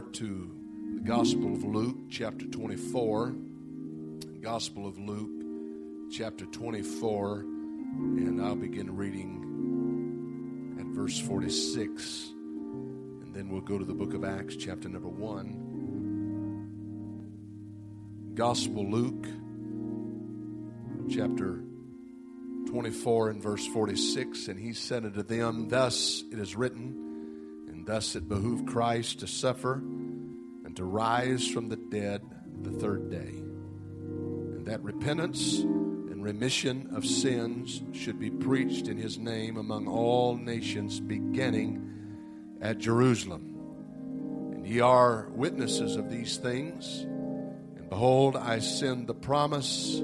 to the Gospel of Luke, chapter 24. Gospel of Luke, chapter 24, and I'll begin reading at verse 46. And then we'll go to the book of Acts, chapter number 1. Gospel Luke, chapter 24 and verse 46. And he said unto them, Thus it is written, and thus it behooved Christ to suffer and to rise from the dead the third day. And that repentance and remission of sins should be preached in his name among all nations, beginning at Jerusalem. And ye are witnesses of these things. And behold, I send the promise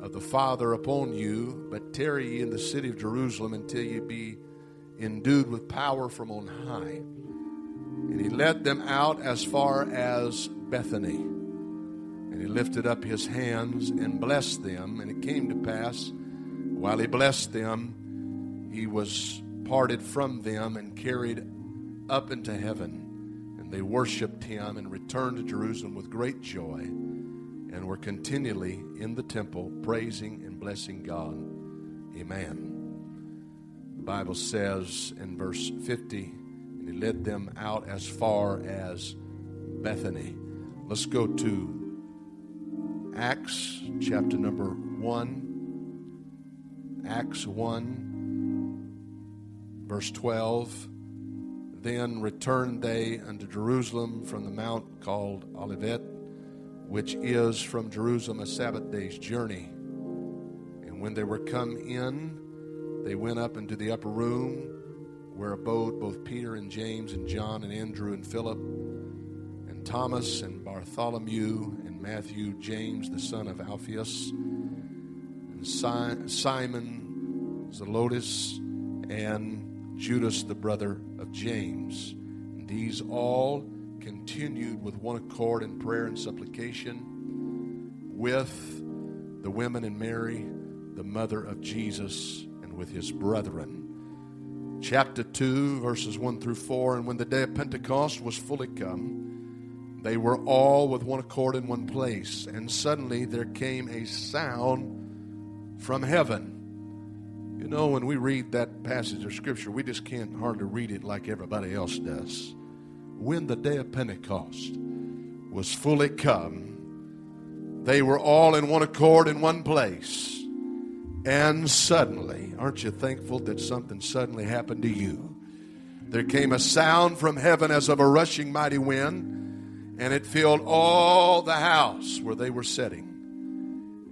of the Father upon you, but tarry ye in the city of Jerusalem until ye be endued with power from on high. And he led them out as far as Bethany. And he lifted up his hands and blessed them. And it came to pass, while he blessed them, he was parted from them and carried up into heaven. And they worshiped him and returned to Jerusalem with great joy and were continually in the temple praising and blessing God. Amen. The Bible says in verse 50, and he led them out as far as Bethany. Let's go to Acts chapter number 1. Acts 1, verse 12. Then returned they unto Jerusalem from the mount called Olivet, which is from Jerusalem a Sabbath day's journey. And when they were come in, they went up into the upper room where abode both Peter and James and John and Andrew and Philip and Thomas and Bartholomew and Matthew, James the son of Alphaeus, and Simon Zelotes, and Judas the brother of James. And these all continued with one accord in prayer and supplication with the women and Mary, the mother of Jesus, and with his brethren chapter 2, verses 1 through 4. And when the day of Pentecost was fully come, they were all with one accord in one place. And suddenly there came a sound from heaven. You know, when we read that passage of Scripture, we just can't hardly read it like everybody else does. When the day of Pentecost was fully come, they were all in one accord in one place. And suddenly, aren't you thankful that something suddenly happened to you? There came a sound from heaven as of a rushing mighty wind, and it filled all the house where they were sitting.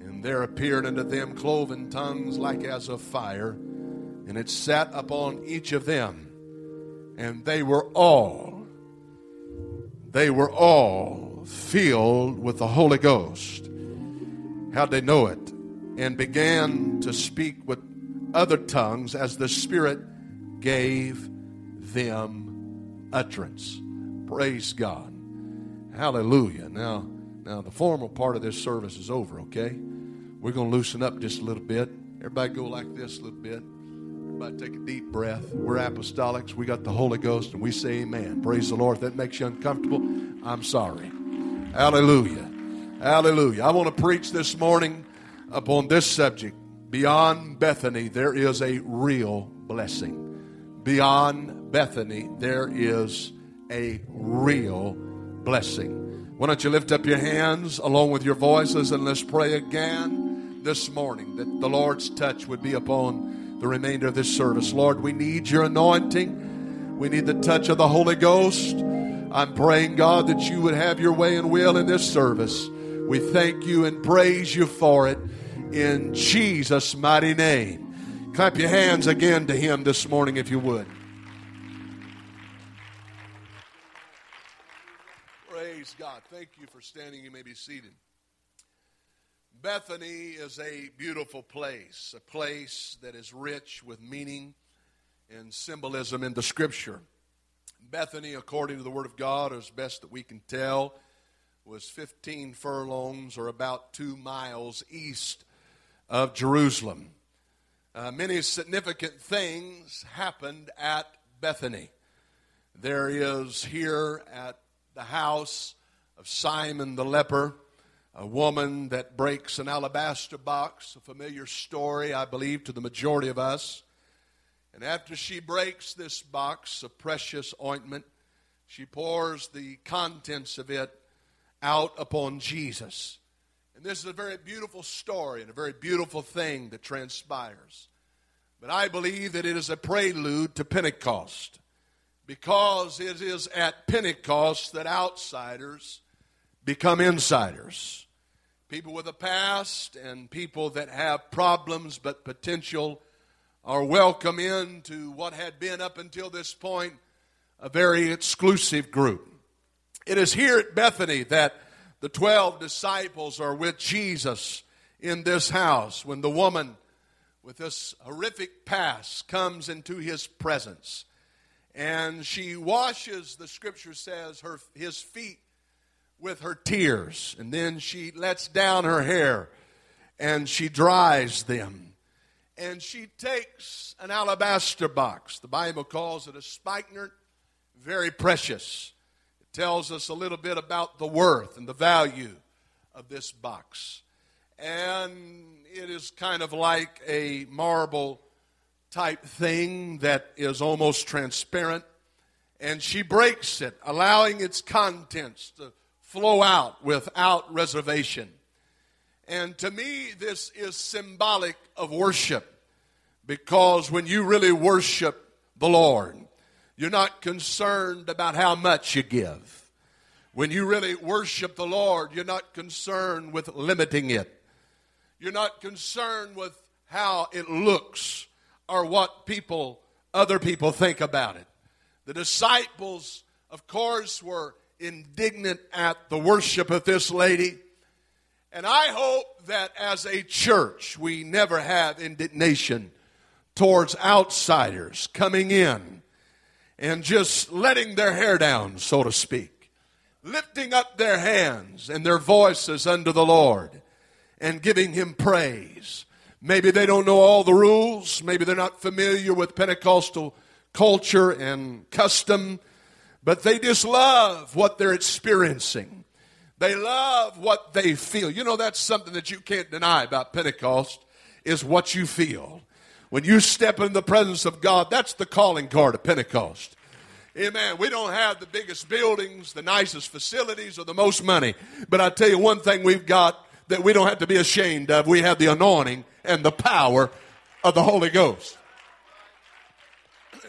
And there appeared unto them cloven tongues like as of fire, and it sat upon each of them. And they were all, they were all filled with the Holy Ghost. How'd they know it? and began to speak with other tongues as the Spirit gave them utterance. Praise God. Hallelujah. Now, now the formal part of this service is over, okay? We're going to loosen up just a little bit. Everybody go like this a little bit. Everybody take a deep breath. We're apostolics. We got the Holy Ghost, and we say amen. Praise the Lord. If that makes you uncomfortable, I'm sorry. Hallelujah. Hallelujah. I want to preach this morning upon this subject. Beyond Bethany, there is a real blessing. Beyond Bethany, there is a real blessing. Why don't you lift up your hands along with your voices and let's pray again this morning that the Lord's touch would be upon the remainder of this service. Lord, we need your anointing. We need the touch of the Holy Ghost. I'm praying, God, that you would have your way and will in this service. We thank you and praise you for it in Jesus' mighty name. Clap your hands again to Him this morning, if you would. Praise God. Thank you for standing. You may be seated. Bethany is a beautiful place, a place that is rich with meaning and symbolism in the Scripture. Bethany, according to the Word of God, as best that we can tell, was 15 furlongs or about two miles east of Jerusalem. Uh, many significant things happened at Bethany. There is here at the house of Simon the leper, a woman that breaks an alabaster box, a familiar story, I believe, to the majority of us. And after she breaks this box of precious ointment, she pours the contents of it out upon Jesus. And this is a very beautiful story and a very beautiful thing that transpires. But I believe that it is a prelude to Pentecost because it is at Pentecost that outsiders become insiders. People with a past and people that have problems but potential are welcome into what had been up until this point a very exclusive group. It is here at Bethany that the 12 disciples are with Jesus in this house when the woman with this horrific past comes into his presence. And she washes, the scripture says, her, his feet with her tears. And then she lets down her hair and she dries them. And she takes an alabaster box. The Bible calls it a spikenard, very precious. Tells us a little bit about the worth and the value of this box. And it is kind of like a marble type thing that is almost transparent. And she breaks it, allowing its contents to flow out without reservation. And to me, this is symbolic of worship because when you really worship the Lord, you're not concerned about how much you give. When you really worship the Lord, you're not concerned with limiting it. You're not concerned with how it looks or what people, other people think about it. The disciples, of course, were indignant at the worship of this lady. And I hope that as a church, we never have indignation towards outsiders coming in and just letting their hair down, so to speak, lifting up their hands and their voices unto the Lord and giving Him praise. Maybe they don't know all the rules. Maybe they're not familiar with Pentecostal culture and custom, but they just love what they're experiencing. They love what they feel. You know, that's something that you can't deny about Pentecost is what you feel. When you step in the presence of God, that's the calling card of Pentecost. Amen. We don't have the biggest buildings, the nicest facilities, or the most money. But I tell you one thing we've got that we don't have to be ashamed of. We have the anointing and the power of the Holy Ghost.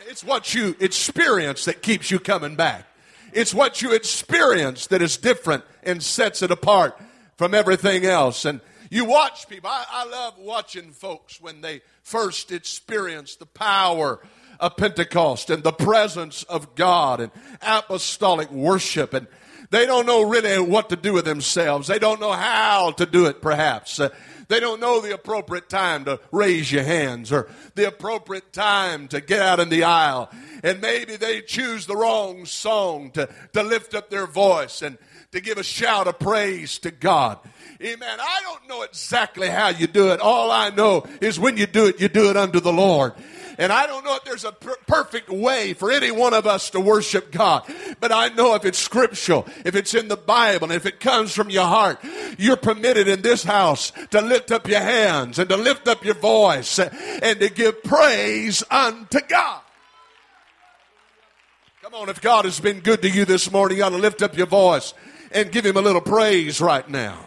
It's what you experience that keeps you coming back. It's what you experience that is different and sets it apart from everything else. And you watch people. I, I love watching folks when they first experience the power of Pentecost and the presence of God and apostolic worship. And they don't know really what to do with themselves. They don't know how to do it, perhaps. Uh, they don't know the appropriate time to raise your hands or the appropriate time to get out in the aisle. And maybe they choose the wrong song to, to lift up their voice and to give a shout of praise to God. Amen. I don't know exactly how you do it. All I know is when you do it, you do it unto the Lord. And I don't know if there's a per- perfect way for any one of us to worship God, but I know if it's scriptural, if it's in the Bible, and if it comes from your heart, you're permitted in this house to lift up your hands and to lift up your voice and to give praise unto God. Come on, if God has been good to you this morning, you ought to lift up your voice and give him a little praise right now.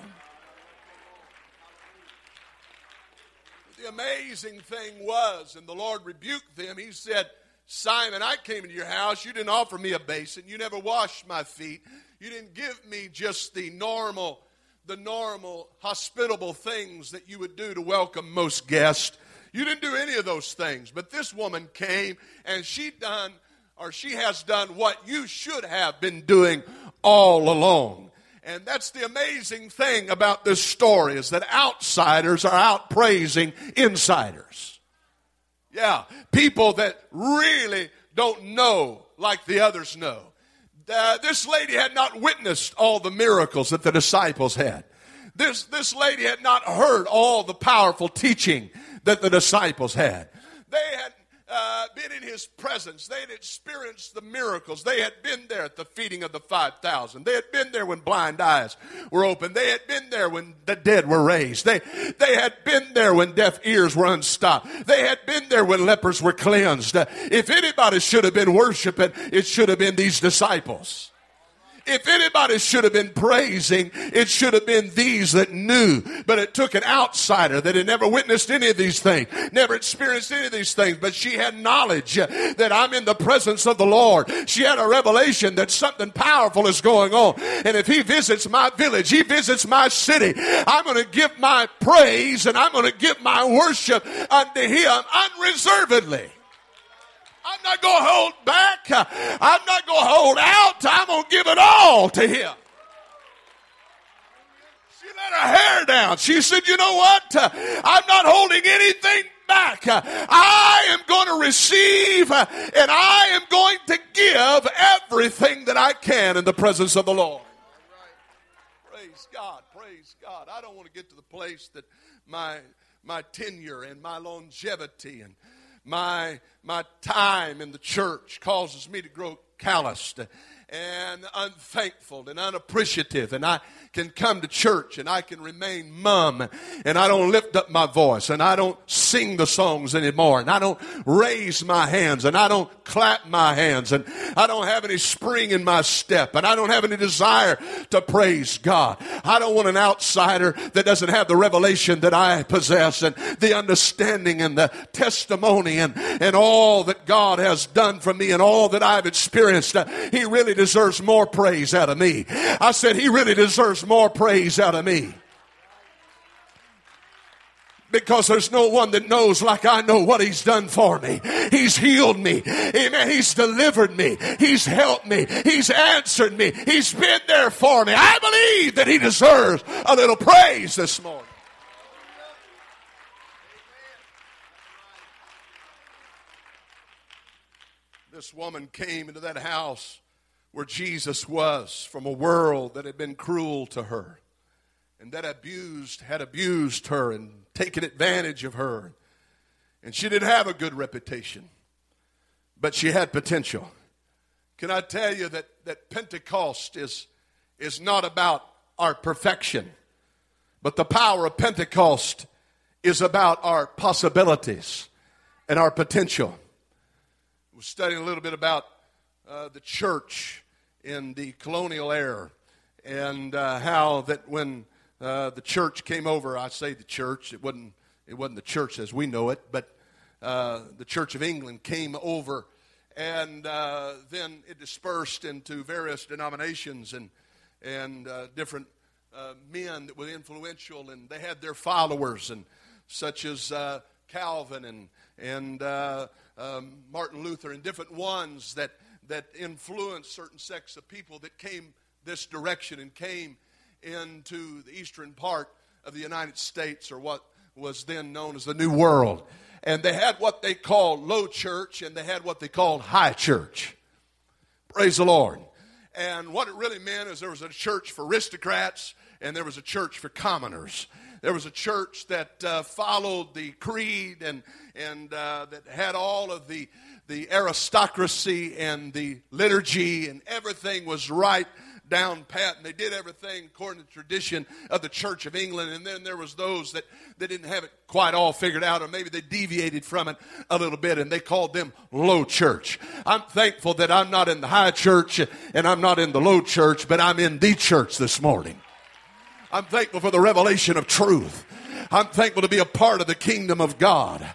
The amazing thing was, and the Lord rebuked them, He said, Simon, I came into your house. You didn't offer me a basin. You never washed my feet. You didn't give me just the normal, the normal hospitable things that you would do to welcome most guests. You didn't do any of those things. But this woman came and she done or she has done what you should have been doing all along. And that's the amazing thing about this story is that outsiders are out praising insiders. Yeah, people that really don't know like the others know. Uh, this lady had not witnessed all the miracles that the disciples had. This, this lady had not heard all the powerful teaching that the disciples had. They had uh, been in his presence. They had experienced the miracles. They had been there at the feeding of the 5,000. They had been there when blind eyes were opened. They had been there when the dead were raised. They, they had been there when deaf ears were unstopped. They had been there when lepers were cleansed. Uh, if anybody should have been worshiping, it should have been these disciples. If anybody should have been praising, it should have been these that knew. But it took an outsider that had never witnessed any of these things, never experienced any of these things, but she had knowledge that I'm in the presence of the Lord. She had a revelation that something powerful is going on. And if he visits my village, he visits my city, I'm going to give my praise and I'm going to give my worship unto him unreservedly. I'm not going to hold back. I'm not going to hold out. I'm going to give it all to him. She let her hair down. She said, You know what? I'm not holding anything back. I am going to receive and I am going to give everything that I can in the presence of the Lord. Praise God. Praise God. I don't want to get to the place that my my tenure and my longevity and my, my time in the church causes me to grow calloused and unthankful and unappreciative. And I can come to church and I can remain mum and I don't lift up my voice and I don't sing the songs anymore and I don't raise my hands and I don't clap my hands and I don't have any spring in my step and I don't have any desire to praise God. I don't want an outsider that doesn't have the revelation that I possess and the understanding and the testimony and, and all that God has done for me and all that I've experienced. He really deserves more praise out of me. I said, He really deserves more praise out of me because there's no one that knows like I know what he's done for me. He's healed me. Amen. He's delivered me. He's helped me. He's answered me. He's been there for me. I believe that he deserves a little praise this morning. This woman came into that house where Jesus was from a world that had been cruel to her and that abused had abused her and taken advantage of her. And she didn't have a good reputation, but she had potential. Can I tell you that, that Pentecost is, is not about our perfection, but the power of Pentecost is about our possibilities and our potential. We're studying a little bit about uh, the church in the colonial era and uh, how that when uh, the church came over, I say the church, it wasn't, it wasn't the church as we know it, but uh, the Church of England came over and uh, then it dispersed into various denominations and, and uh, different men that were influential and they had their followers and such as Calvin and, and um, Martin Luther and different ones that that influenced certain sects of people that came this direction and came into the eastern part of the United States or what was then known as the New World. And they had what they called low church and they had what they called high church. Praise the Lord. And what it really meant is there was a church for aristocrats and there was a church for commoners. There was a church that uh, followed the creed and, and uh, that had all of the the aristocracy and the liturgy and everything was right down pat and they did everything according to the tradition of the church of england. And then there was those that, that didn't have it quite all figured out or maybe they deviated from it a little bit and they called them low church. I'm thankful that i'm not in the high church and i'm not in the low church but i'm in the church this morning i'm thankful for the revelation of truth I'm thankful to be a part of the kingdom of God.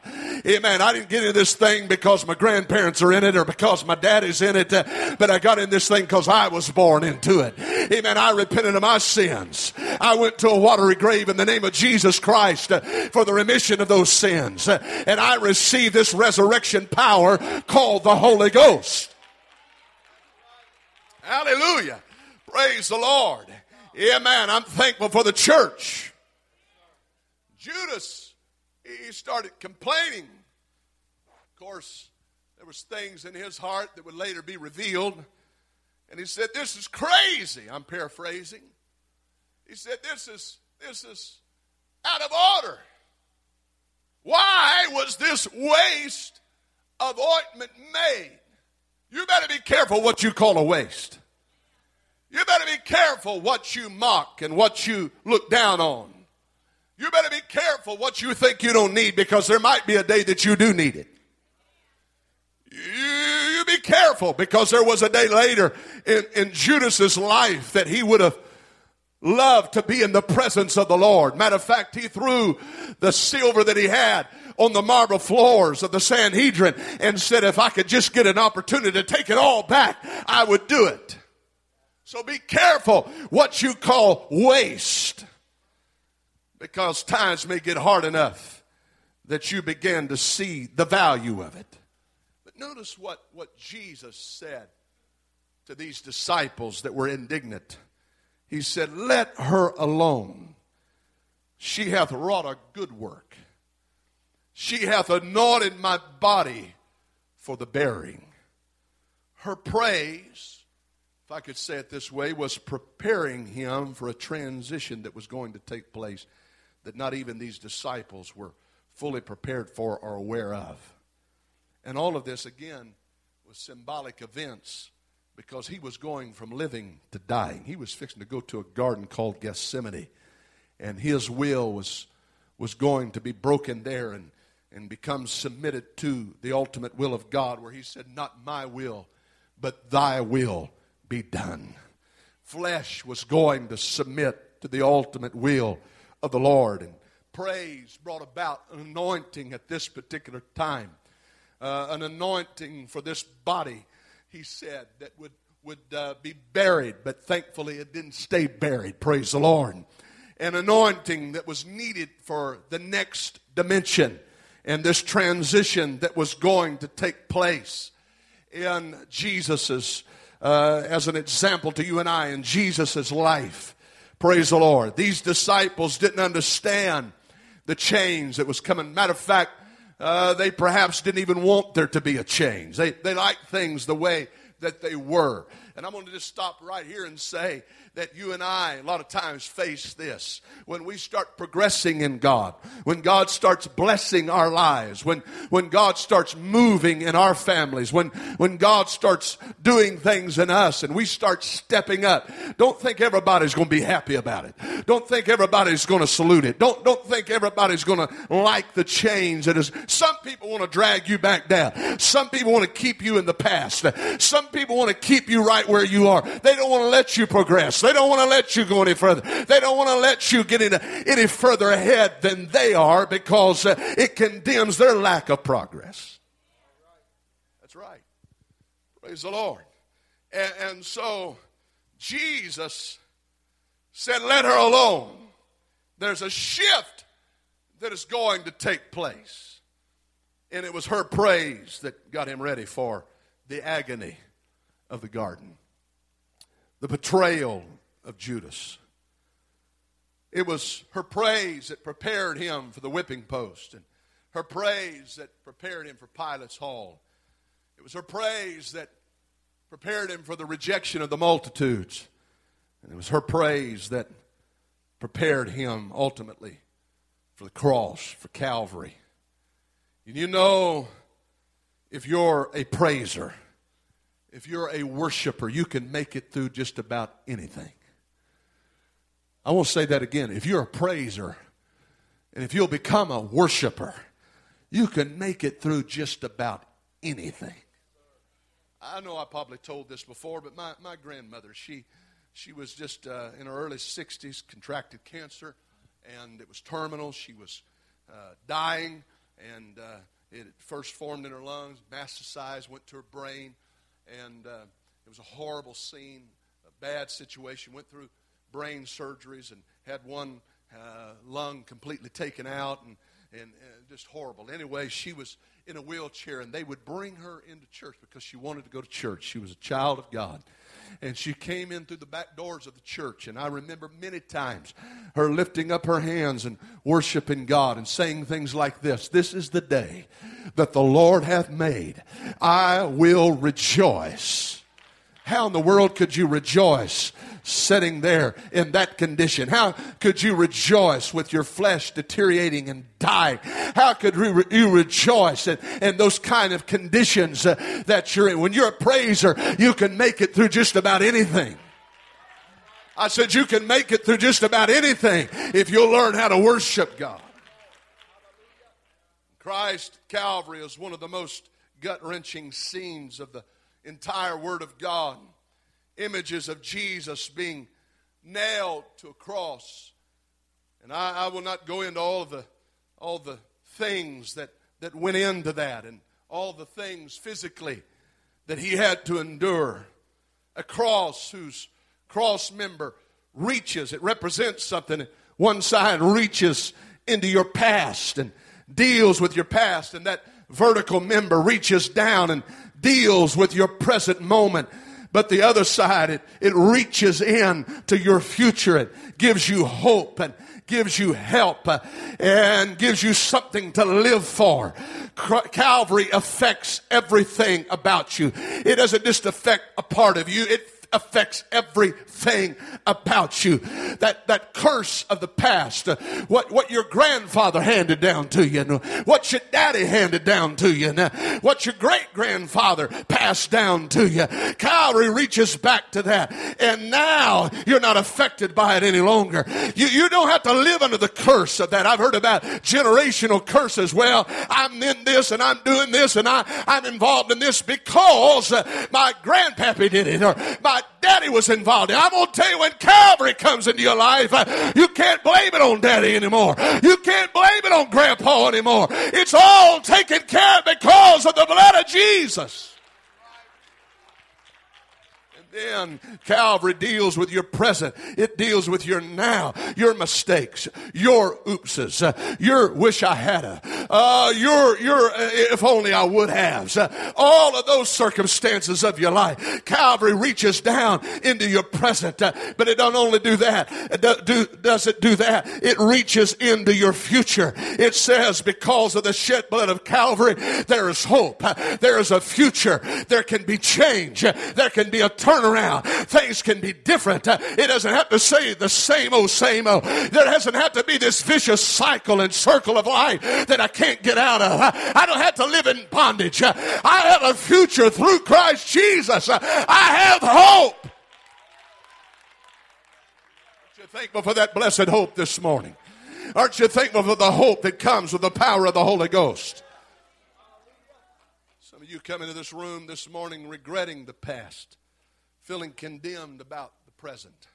Amen. I didn't get into this thing because my grandparents are in it or because my daddy's in it, uh, but I got in this thing because I was born into it. Amen. I repented of my sins. I went to a watery grave in the name of Jesus Christ uh, for the remission of those sins. Uh, and I received this resurrection power called the Holy Ghost. Hallelujah. Praise the Lord. Amen. I'm thankful for the church. Judas, he started complaining. Of course, there was things in his heart that would later be revealed. And he said, This is crazy. I'm paraphrasing. He said, This is this is out of order. Why was this waste of ointment made. You better be careful what you call a waste. You better be careful what you mock and what you look down on. You better be careful what you think you don't need because there might be a day that you do need it. You, you be careful because there was a day later in, in Judas's life that he would have loved to be in the presence of the Lord. Matter of fact, he threw the silver that he had on the marble floors of the Sanhedrin and said, if I could just get an opportunity to take it all back, I would do it. So be careful what you call waste because times may get hard enough that you begin to see the value of it. But notice what, what Jesus said to these disciples that were indignant. He said, Let her alone. She hath wrought a good work. She hath anointed my body for the burying. Her praise, if I could say it this way, was preparing him for a transition that was going to take place that not even these disciples were fully prepared for or aware of. And all of this, again, was symbolic events because he was going from living to dying. He was fixing to go to a garden called Gethsemane, and his will was, was going to be broken there and, and become submitted to the ultimate will of God, where he said, Not my will, but thy will be done. Flesh was going to submit to the ultimate will of the Lord. And praise brought about an anointing at this particular time, uh, an anointing for this body, he said, that would, would uh, be buried, but thankfully it didn't stay buried. Praise the Lord. An anointing that was needed for the next dimension and this transition that was going to take place in Jesus's, uh, as an example to you and I in Jesus's life. Praise the Lord. These disciples didn't understand the change that was coming. Matter of fact, uh, they perhaps didn't even want there to be a change. They, they liked things the way that they were. And I'm going to just stop right here and say that you and I, a lot of times, face this. When we start progressing in God, when God starts blessing our lives, when, when God starts moving in our families, when, when God starts doing things in us and we start stepping up, don't think everybody's going to be happy about it. Don't think everybody's going to salute it. Don't, don't think everybody's going to like the change that is. Some people want to drag you back down. Some people want to keep you in the past. Some people want to keep you right where you are. They don't want to let you progress. They don't want to let you go any further. They don't want to let you get any, any further ahead than they are because uh, it condemns their lack of progress. That's right. Praise the Lord. And, and so Jesus said, Let her alone. There's a shift that is going to take place. And it was her praise that got him ready for the agony of the garden, the betrayal of Judas. It was her praise that prepared him for the whipping post, and her praise that prepared him for Pilate's hall. It was her praise that prepared him for the rejection of the multitudes. And it was her praise that prepared him ultimately for the cross, for Calvary. And you know, if you're a praiser, if you're a worshiper, you can make it through just about anything. I want to say that again. If you're a praiser and if you'll become a worshiper, you can make it through just about anything. I know I probably told this before, but my, my grandmother, she, she was just uh, in her early 60s, contracted cancer, and it was terminal. She was uh, dying, and uh, it first formed in her lungs, metastasized, went to her brain, and uh, it was a horrible scene, a bad situation. Went through brain surgeries and had one uh, lung completely taken out and, and, and just horrible. Anyway, she was in a wheelchair and they would bring her into church because she wanted to go to church. She was a child of God. And she came in through the back doors of the church. And I remember many times her lifting up her hands and worshiping God and saying things like this This is the day that the Lord hath made. I will rejoice how in the world could you rejoice sitting there in that condition? How could you rejoice with your flesh deteriorating and dying? How could you rejoice in, in those kind of conditions uh, that you're in? When you're a praiser, you can make it through just about anything. I said, you can make it through just about anything if you'll learn how to worship God. Christ Calvary is one of the most gut wrenching scenes of the entire Word of God. Images of Jesus being nailed to a cross. And I, I will not go into all the, all the things that, that went into that and all the things physically that he had to endure. A cross whose cross member reaches, it represents something. One side reaches into your past and deals with your past, and that vertical member reaches down and deals with your present moment. But the other side, it, it reaches in to your future. It gives you hope and gives you help uh, and gives you something to live for. Calvary affects everything about you. It doesn't just affect a part of you. It affects everything about you. That, that curse of the past, uh, what, what your grandfather handed down to you, what your daddy handed down to you, what your great grandfather passed down to you. Calvary reaches back to that. And now you're not affected by it any longer. You, you don't have to live under the curse of that. I've heard about generational curses. Well, I'm in this and I'm doing this and I, I'm involved in this because uh, my grandpappy did it or my daddy was involved in. I'm going to tell you when Calvary comes into your life, uh, you can't blame it on daddy anymore. You can't blame it on grandpa anymore. It's all taken care of because of the blood of Jesus Calvary deals with your present. It deals with your now, your mistakes, your oopses, your wish I had a, uh, your, your, uh, if only I would have. All of those circumstances of your life. Calvary reaches down into your present, but it don't only do that. It do, do, does it do that? It reaches into your future. It says because of the shed blood of Calvary, there is hope. There is a future. There can be change. There can be a turnaround around. Things can be different. Uh, it doesn't have to say the same old, same old. There doesn't have to be this vicious cycle and circle of life that I can't get out of. Uh, I don't have to live in bondage. Uh, I have a future through Christ Jesus. I have hope. Aren't you thankful for that blessed hope this morning? Aren't you thankful for the hope that comes with the power of the Holy Ghost? Some of you come into this room this morning regretting the past feeling condemned about the present,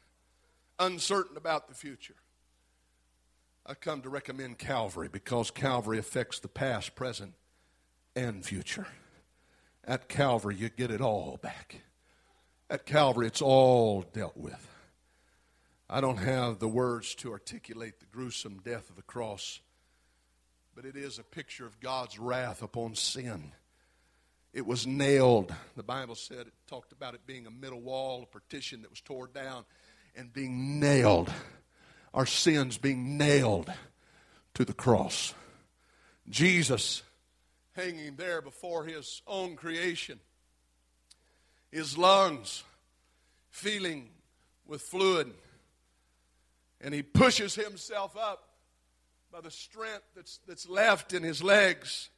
uncertain about the future. I come to recommend Calvary because Calvary affects the past, present, and future. At Calvary, you get it all back. At Calvary, it's all dealt with. I don't have the words to articulate the gruesome death of the cross, but it is a picture of God's wrath upon sin it was nailed. The Bible said it talked about it being a middle wall, a partition that was torn down, and being nailed. Our sins being nailed to the cross. Jesus hanging there before his own creation, his lungs feeling with fluid, and he pushes himself up by the strength that's, that's left in his legs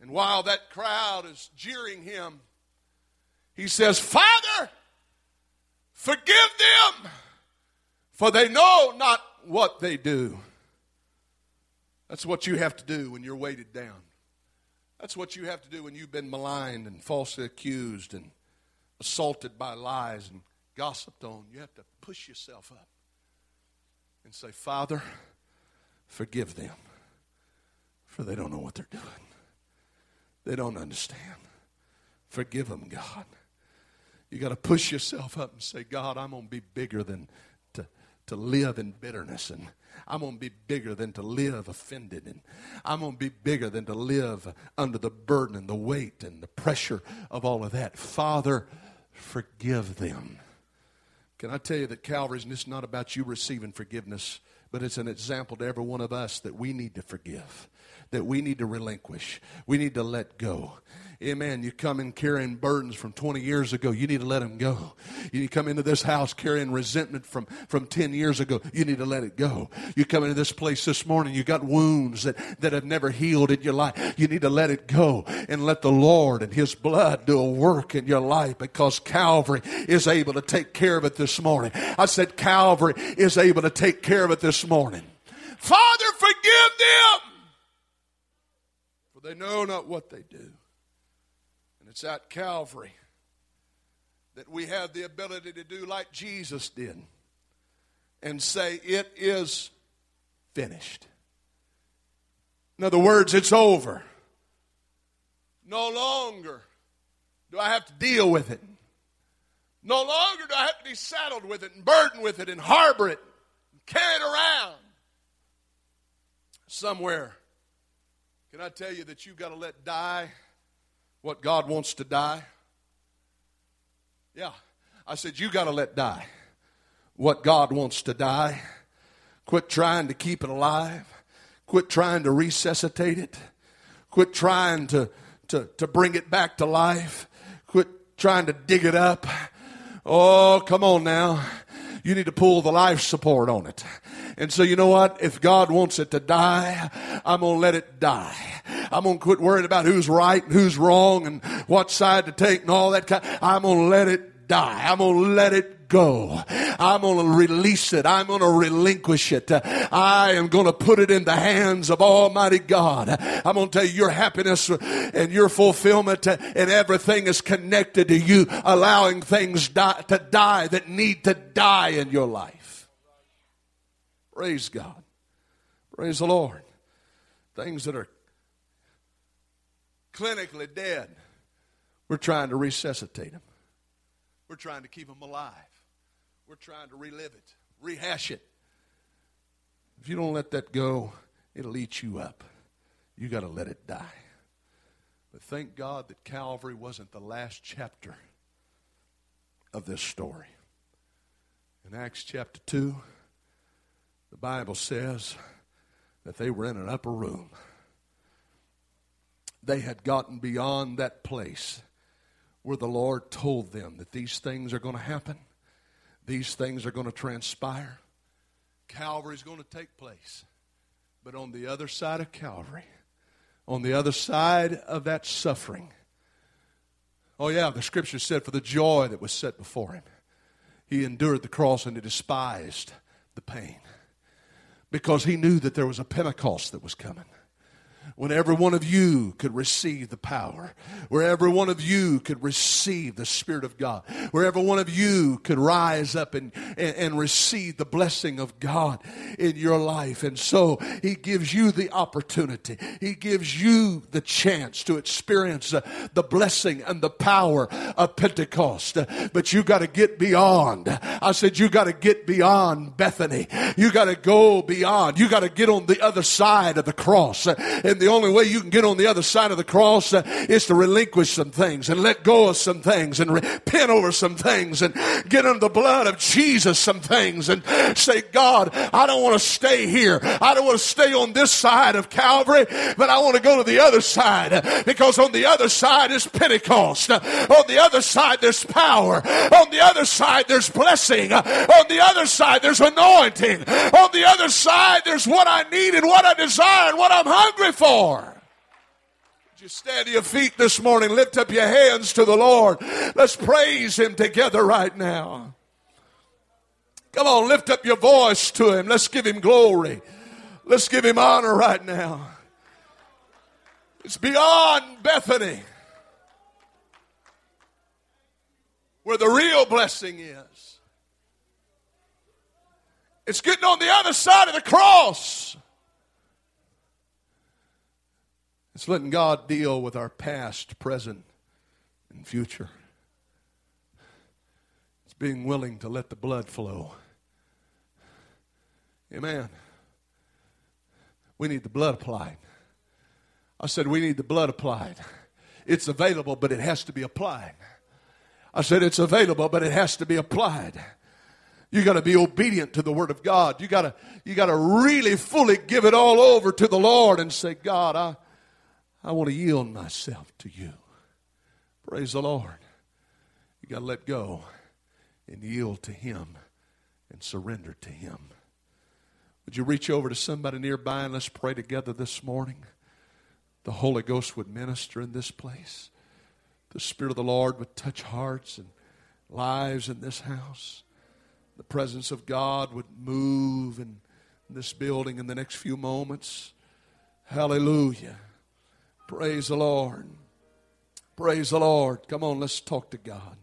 and while that crowd is jeering him, he says, Father, forgive them, for they know not what they do. That's what you have to do when you're weighted down. That's what you have to do when you've been maligned and falsely accused and assaulted by lies and gossiped on. You have to push yourself up and say, Father, forgive them, for they don't know what they're doing. They don't understand. Forgive them, God. You got to push yourself up and say, God, I'm going to be bigger than to, to live in bitterness. And I'm going to be bigger than to live offended. And I'm going to be bigger than to live under the burden and the weight and the pressure of all of that. Father, forgive them. Can I tell you that Calvary's just not about you receiving forgiveness, but it's an example to every one of us that we need to forgive, that we need to relinquish, we need to let go. Amen. You come in carrying burdens from 20 years ago, you need to let them go. You come into this house carrying resentment from, from 10 years ago, you need to let it go. You come into this place this morning, you got wounds that, that have never healed in your life. You need to let it go and let the Lord and His blood do a work in your life because Calvary is able to take care of it this morning. I said Calvary is able to take care of it this morning. Father, forgive them, for they know not what they do. It's at Calvary that we have the ability to do like Jesus did and say, It is finished. In other words, it's over. No longer do I have to deal with it. No longer do I have to be saddled with it and burdened with it and harbor it and carry it around. Somewhere, can I tell you that you've got to let die what God wants to die? Yeah. I said, You got to let die what God wants to die. Quit trying to keep it alive. Quit trying to resuscitate it. Quit trying to, to, to bring it back to life. Quit trying to dig it up. Oh, come on now. You need to pull the life support on it. And so, you know what? If God wants it to die, I'm going to let it die. I'm going to quit worrying about who's right and who's wrong and what side to take and all that kind. I'm going to let it die. I'm going to let it go. I'm going to release it. I'm going to relinquish it. I am going to put it in the hands of Almighty God. I'm going to tell you your happiness and your fulfillment and everything is connected to you allowing things die, to die that need to die in your life. Praise God. Praise the Lord. Things that are clinically dead, we're trying to resuscitate them. We're trying to keep them alive. We're trying to relive it, rehash it. If you don't let that go, it'll eat you up. You got to let it die. But thank God that Calvary wasn't the last chapter of this story. In Acts chapter 2, the Bible says that they were in an upper room. They had gotten beyond that place where the Lord told them that these things are going to happen, these things are going to transpire, Calvary is going to take place. But on the other side of Calvary, on the other side of that suffering, oh, yeah, the scripture said, for the joy that was set before him, he endured the cross and he despised the pain because he knew that there was a Pentecost that was coming when every one of you could receive the power, where every one of you could receive the Spirit of God, where every one of you could rise up and, and, and, receive the blessing of God in your life. And so He gives you the opportunity, He gives you the chance to experience uh, the blessing and the power of Pentecost. But you got to get beyond. I said, you got to get beyond Bethany. You got to go beyond. You got to get on the other side of the cross. And the only way you can get on the other side of the cross uh, is to relinquish some things and let go of some things and repent over some things and get under the blood of Jesus some things and say, God, I don't want to stay here. I don't want to stay on this side of Calvary, but I want to go to the other side because on the other side is Pentecost. On the other side, there's power. On the other side, there's blessing. On the other side, there's anointing. On the other side, there's what I need and what I desire and what I'm hungry for Would you stand to your feet this morning? Lift up your hands to the Lord. Let's praise Him together right now. Come on, lift up your voice to Him. Let's give Him glory. Let's give Him honor right now. It's beyond Bethany where the real blessing is. It's getting on the other side of the cross. It's letting God deal with our past, present, and future. It's being willing to let the blood flow. Amen. We need the blood applied. I said, we need the blood applied. It's available, but it has to be applied. I said, it's available, but it has to be applied. You got to be obedient to the word of God. You got to you got to really fully give it all over to the Lord and say, God, I I want to yield myself to you. Praise the Lord. You got to let go and yield to him and surrender to him. Would you reach over to somebody nearby and let's pray together this morning? The Holy Ghost would minister in this place. The Spirit of the Lord would touch hearts and lives in this house. The presence of God would move in this building in the next few moments. Hallelujah. Praise the Lord. Praise the Lord. Come on, let's talk to God.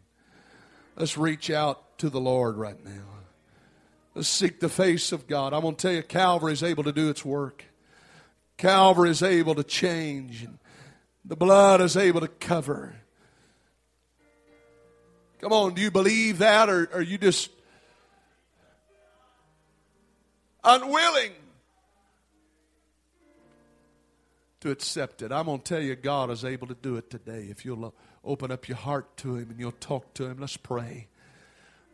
Let's reach out to the Lord right now. Let's seek the face of God. I'm going to tell you, Calvary is able to do its work. Calvary is able to change. The blood is able to cover. Come on, do you believe that or are you just unwilling to accept it? I'm going to tell you, God is able to do it today. If you'll uh, open up your heart to Him and you'll talk to Him, let's pray.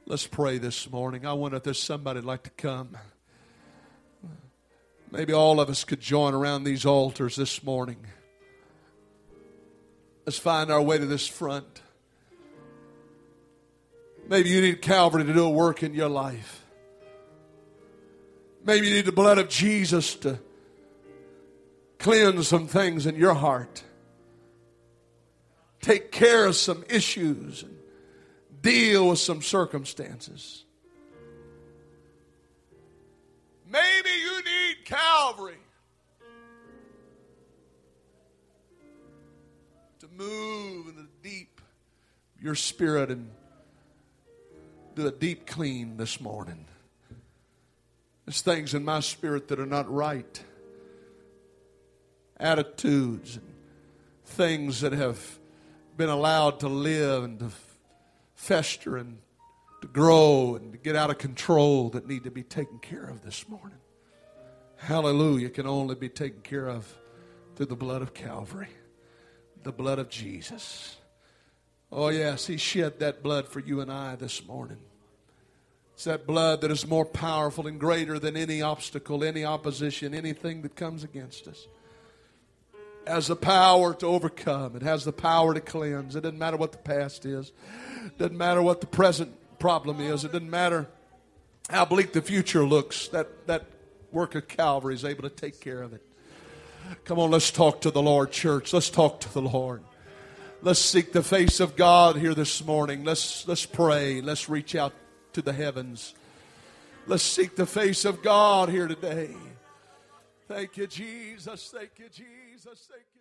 Let's pray this morning. I wonder if there's somebody like to come. Maybe all of us could join around these altars this morning. Let's find our way to this front. Maybe you need Calvary to do a work in your life. Maybe you need the blood of Jesus to cleanse some things in your heart. Take care of some issues and deal with some circumstances. Maybe you need Calvary to move in the deep your spirit and do a deep clean this morning. There's things in my spirit that are not right. Attitudes and things that have been allowed to live and to fester and to grow and to get out of control that need to be taken care of this morning. Hallelujah can only be taken care of through the blood of Calvary, the blood of Jesus. Oh, yes, He shed that blood for you and I this morning. It's that blood that is more powerful and greater than any obstacle, any opposition, anything that comes against us. Has the power to overcome. It has the power to cleanse. It doesn't matter what the past is. It doesn't matter what the present problem is. It doesn't matter how bleak the future looks. That, that work of Calvary is able to take care of it. Come on, let's talk to the Lord, church. Let's talk to the Lord. Let's seek the face of God here this morning. Let's, let's pray. Let's reach out to the heavens. Let's seek the face of God here today. Thank you, Jesus. Thank you, Jesus. Thank you.